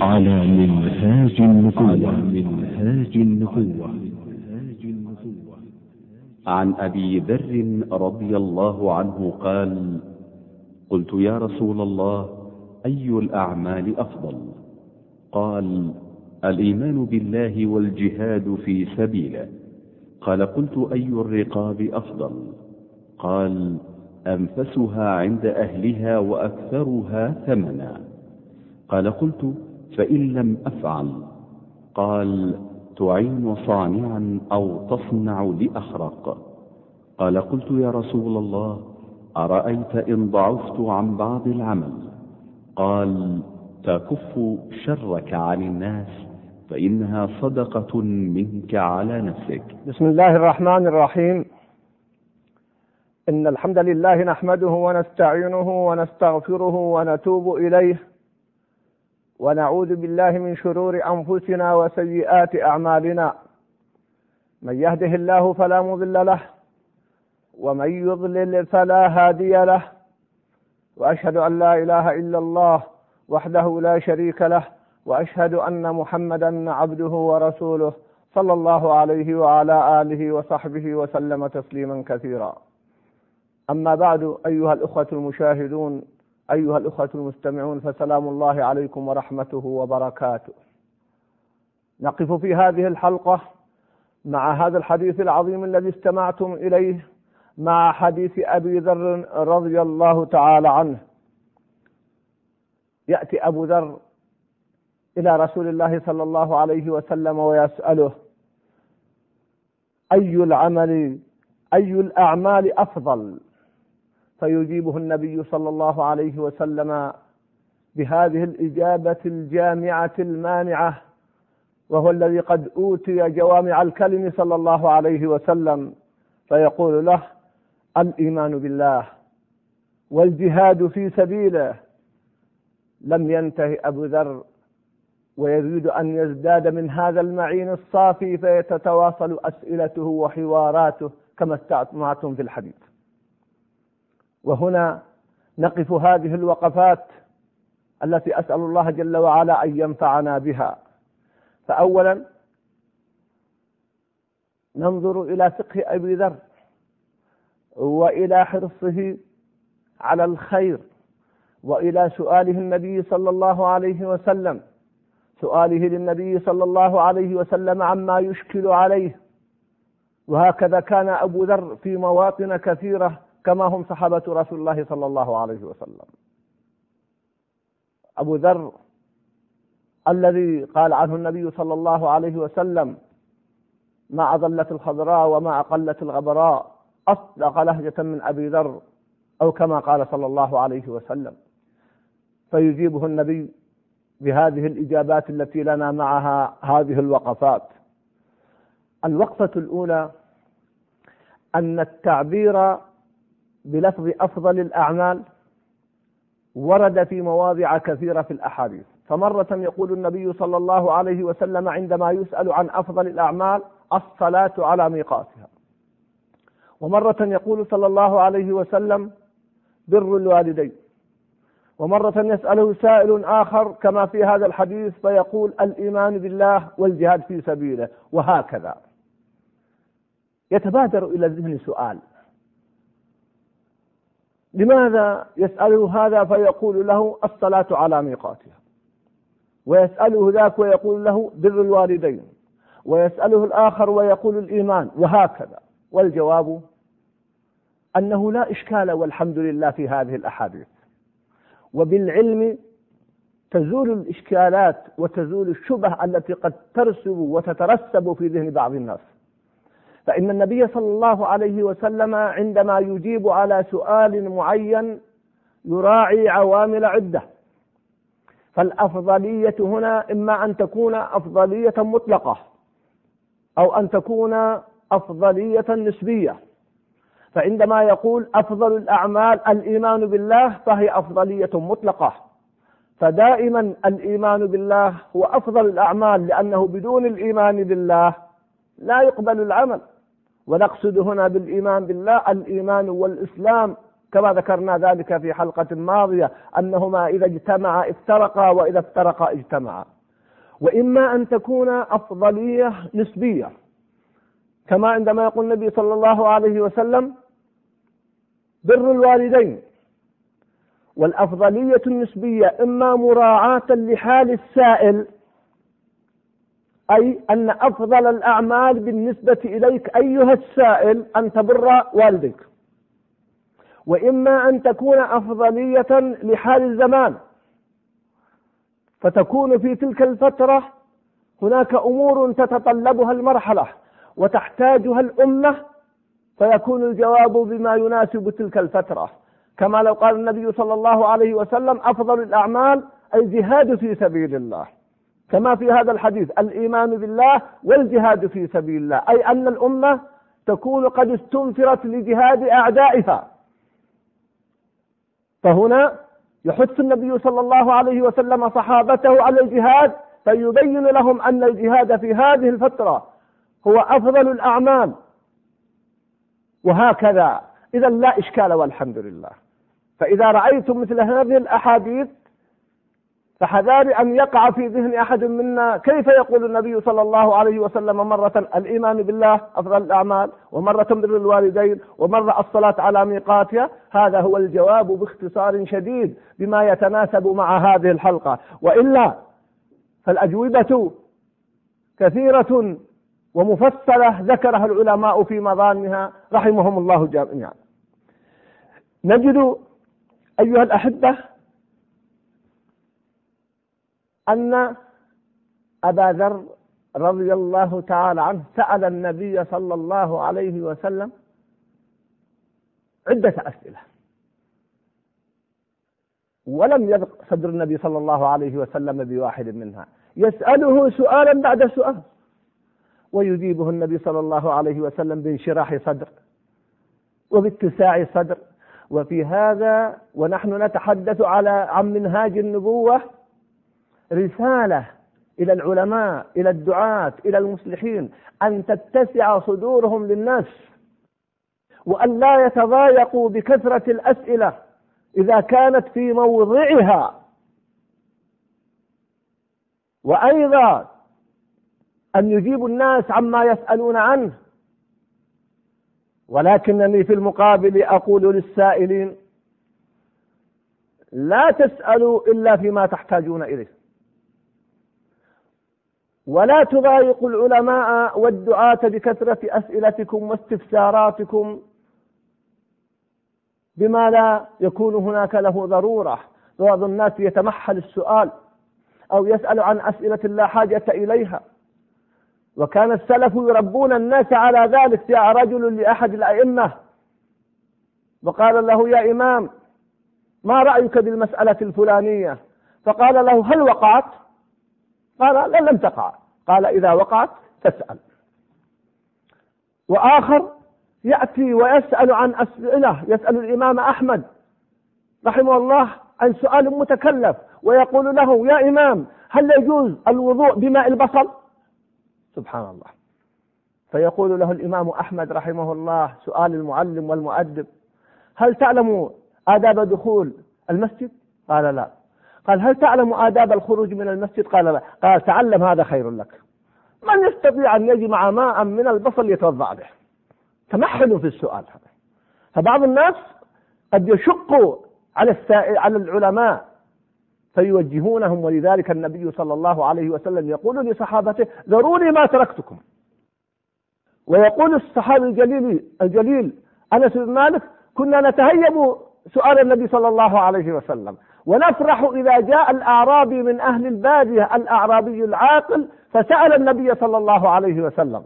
على منهاج النبوة. منهاج النبوة. عن أبي ذر رضي الله عنه قال قلت يا رسول الله أي الأعمال أفضل؟ قال الإيمان بالله والجهاد في سبيله. قال قلت أي الرقاب أفضل؟ قال أنفسها عند أهلها وأكثرها ثمنا. قال قلت فإن لم أفعل قال تعين صانعا أو تصنع لأخرق. قال قلت يا رسول الله أرأيت إن ضعفت عن بعض العمل؟ قال تكف شرك عن الناس فإنها صدقة منك على نفسك. بسم الله الرحمن الرحيم. إن الحمد لله نحمده ونستعينه ونستغفره ونتوب إليه. ونعوذ بالله من شرور أنفسنا وسيئات أعمالنا. من يهده الله فلا مضل له ومن يضلل فلا هادي له. وأشهد أن لا إله إلا الله وحده لا شريك له وأشهد أن محمدا عبده ورسوله صلى الله عليه وعلى آله وصحبه وسلم تسليما كثيرا. أما بعد أيها الأخوة المشاهدون أيها الأخوة المستمعون فسلام الله عليكم ورحمته وبركاته. نقف في هذه الحلقة مع هذا الحديث العظيم الذي استمعتم إليه مع حديث أبي ذر رضي الله تعالى عنه. يأتي أبو ذر إلى رسول الله صلى الله عليه وسلم ويسأله أي العمل أي الأعمال أفضل؟ فيجيبه النبي صلى الله عليه وسلم بهذه الإجابة الجامعة المانعة وهو الذي قد أوتي جوامع الكلم صلى الله عليه وسلم فيقول له الإيمان بالله والجهاد في سبيله. لم ينتهي أبو ذر ويريد أن يزداد من هذا المعين الصافي فيتتواصل أسئلته وحواراته كما استعمعتم في الحديث. وهنا نقف هذه الوقفات التي أسأل الله جل وعلا أن ينفعنا بها. فاولا ننظر إلى فقه أبي ذر وإلى حرصه على الخير وإلى سؤاله النبي صلى الله عليه وسلم سؤاله للنبي صلى الله عليه وسلم عما يشكل عليه. وهكذا كان أبو ذر في مواطن كثيرة كما هم صحابة رسول الله صلى الله عليه وسلم. أبو ذر الذي قال عنه النبي صلى الله عليه وسلم ما أضلت الخضراء وما أقلت الغبراء أصدق لهجة من أبي ذر أو كما قال صلى الله عليه وسلم. فيجيبه النبي بهذه الإجابات التي لنا معها هذه الوقفات. الوقفة الأولى أن التعبير بلفظ أفضل الأعمال ورد في مواضع كثيرة في الأحاديث. فمرة يقول النبي صلى الله عليه وسلم عندما يسأل عن أفضل الأعمال الصلاة على ميقاتها. ومرة يقول صلى الله عليه وسلم بر الوالدين ومرة يسأله سائل آخر كما في هذا الحديث فيقول الإيمان بالله والجهاد في سبيله وهكذا. يتبادر إلى الذهن سؤال. لماذا يسأله هذا فيقول له الصلاة على ميقاتها. ويسأله ذاك ويقول له بر الوالدين. ويسأله الآخر ويقول الإيمان. وهكذا. والجواب أنه لا إشكال والحمد لله في هذه الأحاديث. وبالعلم تزول الإشكالات وتزول الشبه التي قد ترسب وتترسب في ذهن بعض الناس. فإن النبي صلى الله عليه وسلم عندما يجيب على سؤال معين يراعي عوامل عدة. فالأفضلية هنا إما أن تكون أفضلية مطلقة أو أن تكون أفضلية نسبية. فعندما يقول أفضل الأعمال الإيمان بالله فهي أفضلية مطلقة. فدائما الإيمان بالله هو أفضل الأعمال لأنه بدون الإيمان بالله لا يقبل العمل. ونقصد هنا بالإيمان بالله الإيمان والإسلام كما ذكرنا ذلك في حلقة ماضية أنهما إذا اجتمعا افترقا وإذا افترقا اجتمعا. وإما أن تكون أفضلية نسبية كما عندما يقول النبي صلى الله عليه وسلم بر الوالدين والأفضلية النسبية إما مراعاة لحال السائل أي أن أفضل الأعمال بالنسبة إليك أيها السائل أن تبر والديك. وإما أن تكون أفضلية لحال الزمان. فتكون في تلك الفترة هناك أمور تتطلبها المرحلة وتحتاجها الأمة فيكون الجواب بما يناسب تلك الفترة. كما لو قال النبي صلى الله عليه وسلم أفضل الأعمال الجهاد في سبيل الله. كما في هذا الحديث الإيمان بالله والجهاد في سبيل الله أي أن الأمة تكون قد استنفرت لجهاد أعدائها. فهنا يحث النبي صلى الله عليه وسلم صحابته على الجهاد فيبين لهم أن الجهاد في هذه الفترة هو أفضل الأعمال. وهكذا. إذا لا إشكال والحمد لله. فإذا رأيتم مثل هذه الأحاديث فحذار أن يقع في ذهن أحد منا كيف يقول النبي صلى الله عليه وسلم مرة الإيمان بالله أفضل الأعمال ومرة بر الوالدين ومرة الصلاة على ميقاتها؟ هذا هو الجواب باختصار شديد بما يتناسب مع هذه الحلقة. وإلا فالأجوبة كثيرة ومفصلة ذكرها العلماء في مظانها رحمهم الله جميعا. نجد أيها الأحبة أن أبا ذر رضي الله تعالى عنه سأل النبي صلى الله عليه وسلم عدة أسئلة. ولم يبق صدر النبي صلى الله عليه وسلم بواحد منها. يسأله سؤالا بعد سؤال. ويجيبه النبي صلى الله عليه وسلم بانشراح صدر وباتساع صدر. وفي هذا ونحن نتحدث على عن منهاج النبوة رسالة إلى العلماء إلى الدعاة إلى المصلحين أن تتسع صدورهم للناس وأن لا يتضايقوا بكثرة الأسئلة إذا كانت في موضعها. وأيضا أن يجيبوا الناس عما يسألون عنه. ولكنني في المقابل أقول للسائلين لا تسألوا إلا فيما تحتاجون إليه. ولا تضايقوا العلماء والدعاة بكثرة أسئلتكم واستفساراتكم بما لا يكون هناك له ضرورة. بعض الناس يتمحل السؤال أو يسأل عن أسئلة لا حاجة إليها. وكان السلف يربون الناس على ذلك. جاء رجل لأحد الأئمة. وقال له يا إمام ما رأيك بالمسألة الفلانية؟ فقال له هل وقعت؟ قال لا لم تقع. قال إذا وقعت تسأل. وآخر يأتي ويسأل عن أسئلة يسأل الإمام أحمد رحمه الله عن سؤال متكلف ويقول له يا إمام هل يجوز الوضوء بماء البصل؟ سبحان الله. فيقول له الإمام أحمد رحمه الله سؤال المعلم والمؤدب هل تعلم آداب دخول المسجد؟ قال لا. قال هل تعلم آداب الخروج من المسجد؟ قال لا. قال تعلم هذا خير لك. من يستطيع أن يجمع ماء من البصل يتوضأ به؟ تمحلوا في السؤال هذا. فبعض الناس قد يشق على على العلماء فيوجهونهم ولذلك النبي صلى الله عليه وسلم يقول لصحابته ذروني ما تركتكم. ويقول الصحابي الجليل الجليل أنس بن مالك كنا نتهيب سؤال النبي صلى الله عليه وسلم. ونفرح إذا جاء الأعرابي من أهل الباديه الأعرابي العاقل فسأل النبي صلى الله عليه وسلم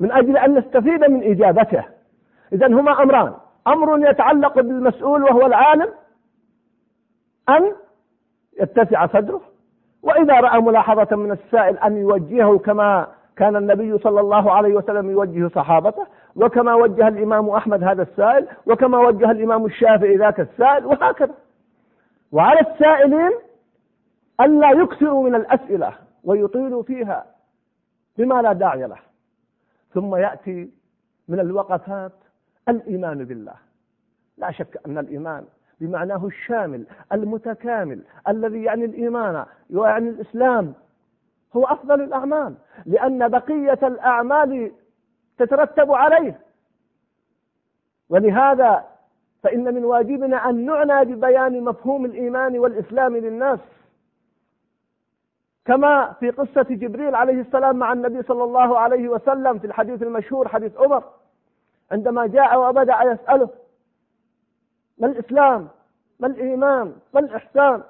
من أجل أن نستفيد من إجابته. اذا هما أمران. أمر يتعلق بالمسؤول وهو العالم أن يتسع صدره. وإذا رأى ملاحظة من السائل أن يوجهه كما كان النبي صلى الله عليه وسلم يوجه صحابته وكما وجه الإمام أحمد هذا السائل وكما وجه الإمام الشافعي ذاك السائل وهكذا. وعلى السائلين ألا يكثروا من الأسئلة ويطيلوا فيها بما لا داعي له. ثم يأتي من الوقفات الإيمان بالله. لا شك أن الإيمان بمعناه الشامل المتكامل الذي يعني الإيمان ويعني الإسلام هو أفضل الأعمال لأن بقية الأعمال تترتب عليه. ولهذا فإن من واجبنا أن نعنى ببيان مفهوم الإيمان والإسلام للناس. كما في قصة جبريل عليه السلام مع النبي صلى الله عليه وسلم في الحديث المشهور حديث عمر عندما جاء وبدأ يسأله ما الإسلام؟ ما الإيمان؟ ما الإحسان؟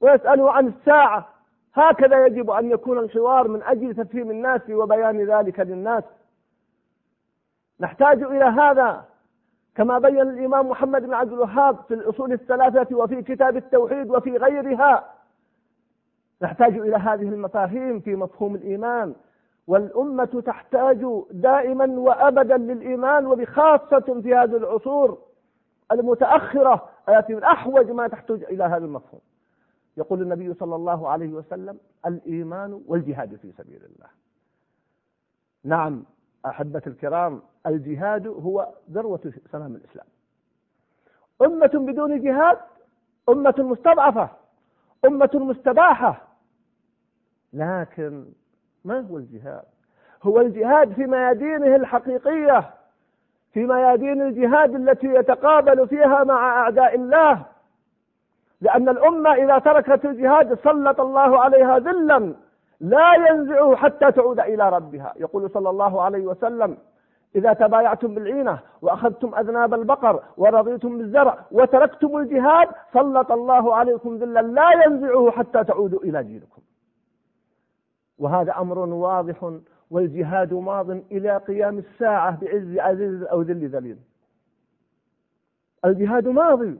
ويسأله عن الساعة هكذا يجب أن يكون الحوار من أجل تفهيم الناس وبيان ذلك للناس. نحتاج إلى هذا كما بين الإمام محمد بن عبد الوهاب في الأصول الثلاثة وفي كتاب التوحيد وفي غيرها. نحتاج إلى هذه المفاهيم في مفهوم الإيمان. والأمة تحتاج دائما وأبدا للإيمان وبخاصة في هذه العصور المتأخرة التي من أحوج ما تحتاج إلى هذا المفهوم. يقول النبي صلى الله عليه وسلم الإيمان والجهاد في سبيل الله. نعم أحبة الكرام الجهاد هو ذروة سلام الإسلام. أمة بدون جهاد أمة مستضعفة أمة مستباحة. لكن ما هو الجهاد؟ هو الجهاد في ميادينه الحقيقية في ميادين الجهاد التي يتقابل فيها مع أعداء الله. لأن الأمة إذا تركت الجهاد سلط الله عليها ذلا لا ينزعه حتى تعود إلى ربها. يقول صلى الله عليه وسلم إذا تبايعتم بالعينة وأخذتم أذناب البقر ورضيتم بالزرع وتركتم الجهاد سلط الله عليكم ذلا لا ينزعه حتى تعودوا إلى دينكم. وهذا أمر واضح والجهاد ماض إلى قيام الساعة بعز عزيز أو ذل ذليل. الجهاد ماضي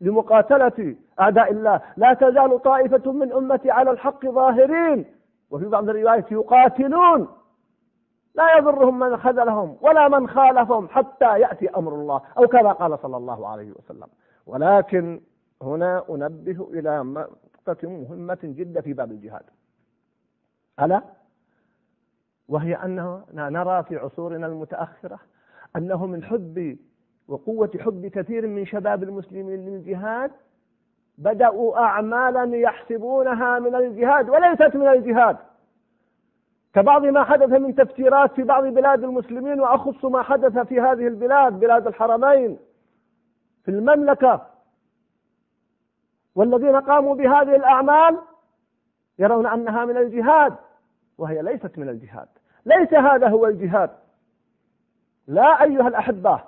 لمقاتلة أعداء الله. لا تزال طائفة من أمتي على الحق ظاهرين. وفي بعض الروايات يقاتلون. لا يضرهم من خذلهم ولا من خالفهم حتى يأتي أمر الله أو كما قال صلى الله عليه وسلم. ولكن هنا أنبه إلى نقطة مهمة جدا في باب الجهاد. ألا؟ وهي أنه نرى في عصورنا المتأخرة أنه من حب وقوة حب كثير من شباب المسلمين للجهاد بدأوا أعمالا يحسبونها من الجهاد وليست من الجهاد. كبعض ما حدث من تفسيرات في بعض بلاد المسلمين وأخص ما حدث في هذه البلاد بلاد الحرمين في المملكة. والذين قاموا بهذه الأعمال يرون أنها من الجهاد وهي ليست من الجهاد. ليس هذا هو الجهاد. لا أيها الأحبة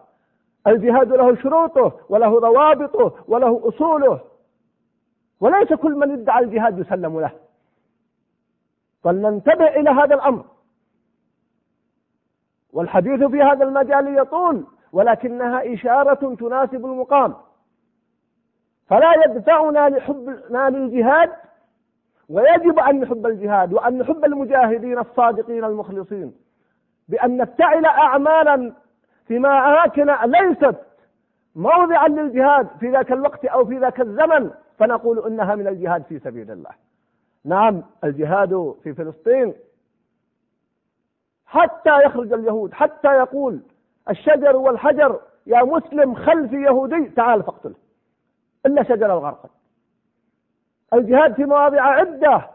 الجهاد له شروطه وله ضوابطه وله أصوله. وليس كل من ادعى الجهاد يسلم له. فلننتبه إلى هذا الأمر. والحديث في هذا المجال يطول ولكنها إشارة تناسب المقام. فلا يدفعنا لحبنا للجهاد ويجب أن نحب الجهاد وأن نحب المجاهدين الصادقين المخلصين بأن نفتعل أعمالا في أماكن ليست موضعا للجهاد في ذاك الوقت أو في ذاك الزمن فنقول إنها من الجهاد في سبيل الله. نعم الجهاد في فلسطين. حتى يخرج اليهود حتى يقول الشجر والحجر يا مسلم خلفي يهودي تعال فاقتله إلا شجر الغرقد الجهاد في مواضع عدة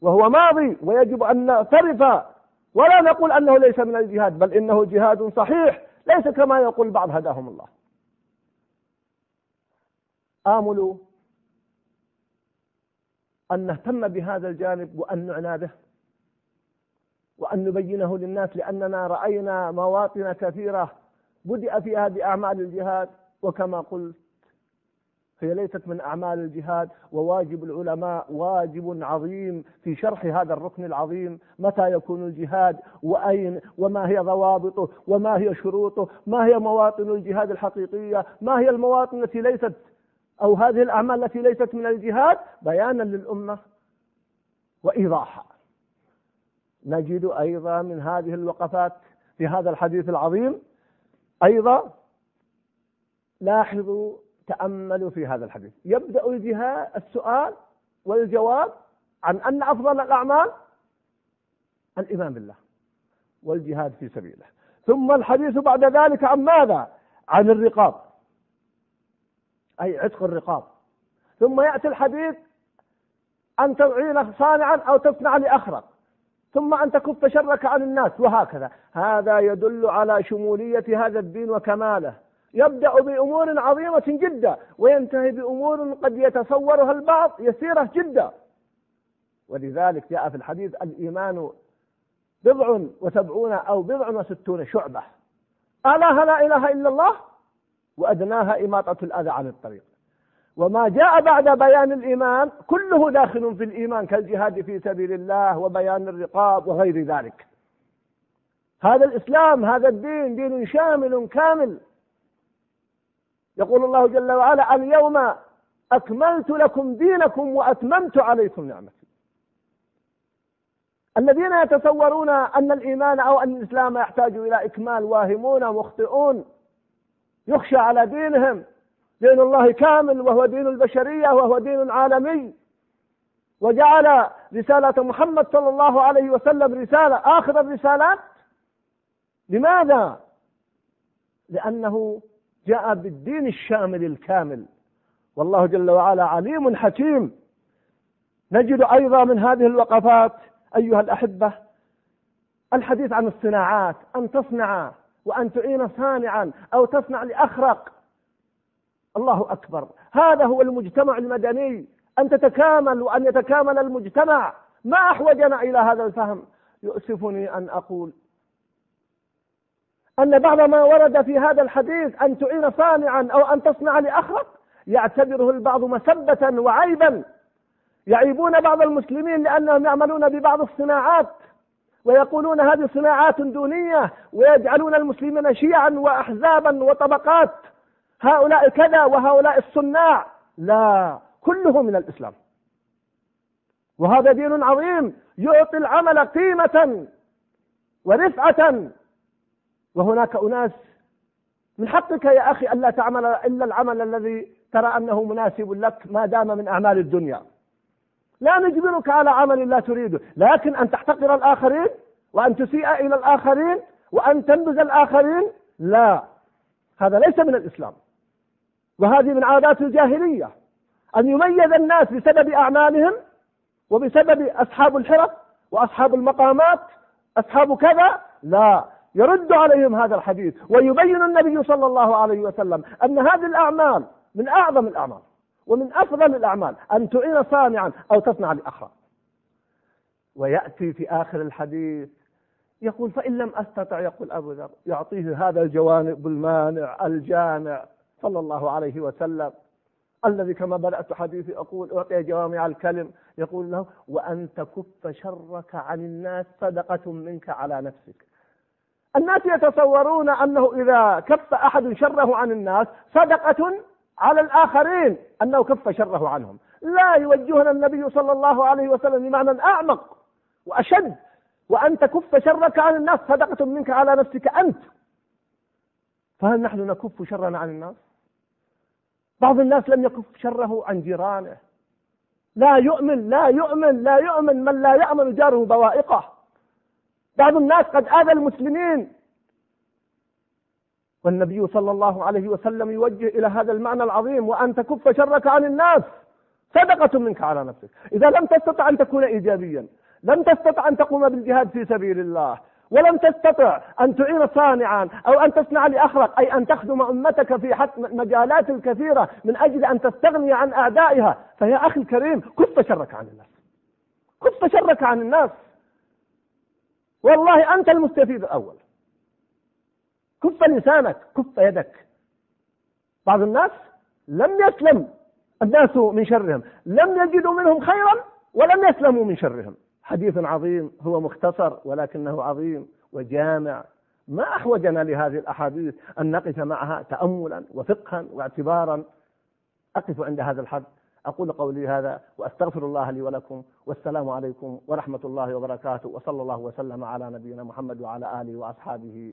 وهو ماضي ويجب أن نعترف. ولا نقول أنه ليس من الجهاد بل إنه جهاد صحيح. ليس كما يقول بعض هداهم الله. آمل أن نهتم بهذا الجانب وأن نعنى به وأن نبينه للناس لأننا رأينا مواطن كثيرة بدأ فيها بأعمال الجهاد وكما قلت هي ليست من أعمال الجهاد وواجب العلماء واجب عظيم في شرح هذا الركن العظيم متى يكون الجهاد وأين وما هي ضوابطه وما هي شروطه ما هي مواطن الجهاد الحقيقية ما هي المواطن التي ليست أو هذه الأعمال التي ليست من الجهاد بيانا للأمة وإيضاحا. نجد أيضا من هذه الوقفات في هذا الحديث العظيم أيضا لاحظوا تأملوا في هذا الحديث. يبدأ الجهاد السؤال والجواب عن أن أفضل الأعمال الإيمان بالله والجهاد في سبيله. ثم الحديث بعد ذلك عن ماذا؟ عن الرقاب. أي عتق الرقاب. ثم يأتي الحديث أن تعين صانعا أو تصنع لأخرق ثم أن تكف شرك عن الناس وهكذا. هذا يدل على شمولية هذا الدين وكماله. يبدأ بأمور عظيمة جدا وينتهي بأمور قد يتصورها البعض يسيرة جدا. ولذلك جاء في الحديث الإيمان بضع وسبعون أو بضع وستون شعبة. أعلاها لا إله إلا الله؟ وأدناها إماطة الأذى عن الطريق. وما جاء بعد بيان الإيمان كله داخل في الإيمان كالجهاد في سبيل الله وبيان الرقاب وغير ذلك. هذا الإسلام هذا الدين دين شامل كامل. يقول الله جل وعلا اليوم أكملت لكم دينكم وأتممت عليكم نعمتي. الذين يتصورون أن الإيمان أو أن الإسلام يحتاج إلى إكمال واهمون مخطئون يخشى على دينهم. دين الله كامل وهو دين البشرية وهو دين عالمي. وجعل رسالة محمد صلى الله عليه وسلم رسالة آخر الرسالات. لماذا؟ لأنه جاء بالدين الشامل الكامل. والله جل وعلا عليم حكيم. نجد أيضا من هذه الوقفات أيها الأحبة الحديث عن الصناعات أن تصنع وأن تعين صانعا أو تصنع لأخرق. الله أكبر. هذا هو المجتمع المدني. أن تتكامل وأن يتكامل المجتمع. ما أحوجنا إلى هذا الفهم. يؤسفني أن أقول أن بعض ما ورد في هذا الحديث أن تعين صانعا أو أن تصنع لأخرق يعتبره البعض مسبة وعيبا. يعيبون بعض المسلمين لأنهم يعملون ببعض الصناعات. ويقولون هذه صناعات دونية ويجعلون المسلمين شيعا وأحزابا وطبقات. هؤلاء كذا وهؤلاء الصناع. لا كله من الإسلام. وهذا دين عظيم. يعطي العمل قيمة ورفعة. وهناك أناس. من حقك يا أخي ألا تعمل إلا العمل الذي ترى أنه مناسب لك ما دام من أعمال الدنيا. لا نجبرك على عمل لا تريده لكن أن تحتقر الآخرين وأن تسيء إلى الآخرين وأن تنبذ الآخرين لا. هذا ليس من الإسلام. وهذه من عادات الجاهلية. أن يميز الناس بسبب أعمالهم وبسبب أصحاب الحرف وأصحاب المقامات أصحاب كذا لا. يرد عليهم هذا الحديث. ويبين النبي صلى الله عليه وسلم أن هذه الأعمال من أعظم الأعمال. ومن أفضل الأعمال أن تعين صانعا أو تصنع لآخر ويأتي في آخر الحديث يقول فإن لم أستطع يقول أبو ذر يعطيه هذا الجوانب المانع الجامع صلى الله عليه وسلم الذي كما بدأت حديثي أقول أعطي جوامع الكلم يقول له وأن تكف شرك عن الناس صدقة منك على نفسك. الناس يتصورون أنه إذا كف أحد شره عن الناس صدقة على الآخرين أنه كف شره عنهم. لا يوجهنا النبي صلى الله عليه وسلم بمعنى أعمق وأشد. وأن تكف شرك عن الناس صدقة منك على نفسك أنت. فهل نحن نكف شرنا عن الناس؟ بعض الناس لم يكف شره عن جيرانه. لا يؤمن لا يؤمن لا يؤمن. من لا يأمن جاره بوائقه. بعض الناس قد آذى المسلمين والنبي صلى الله عليه وسلم يوجه إلى هذا المعنى العظيم وأن تكف شرك عن الناس. صدقة منك على نفسك. إذا لم تستطع أن تكون إيجابيا لم تستطع أن تقوم بالجهاد في سبيل الله ولم تستطع أن تعين صانعا أو أن تصنع لأخرق أي أن تخدم أمتك في مجالات كثيرة من أجل أن تستغني عن أعدائها فيا أخي الكريم كف شرك عن الناس. كف شرك عن الناس. والله أنت المستفيد الأول. كف لسانك كف يدك. بعض الناس لم يسلم الناس من شرهم. لم يجدوا منهم خيرا ولم يسلموا من شرهم. حديث عظيم هو مختصر ولكنه عظيم وجامع. ما أحوجنا لهذه الأحاديث أن نقف معها تأملا وفقها واعتبارا. أقف عند هذا الحد. أقول قولي هذا وأستغفر الله لي ولكم. والسلام عليكم ورحمة الله وبركاته. وصلى الله وسلم على نبينا محمد وعلى آله وأصحابه.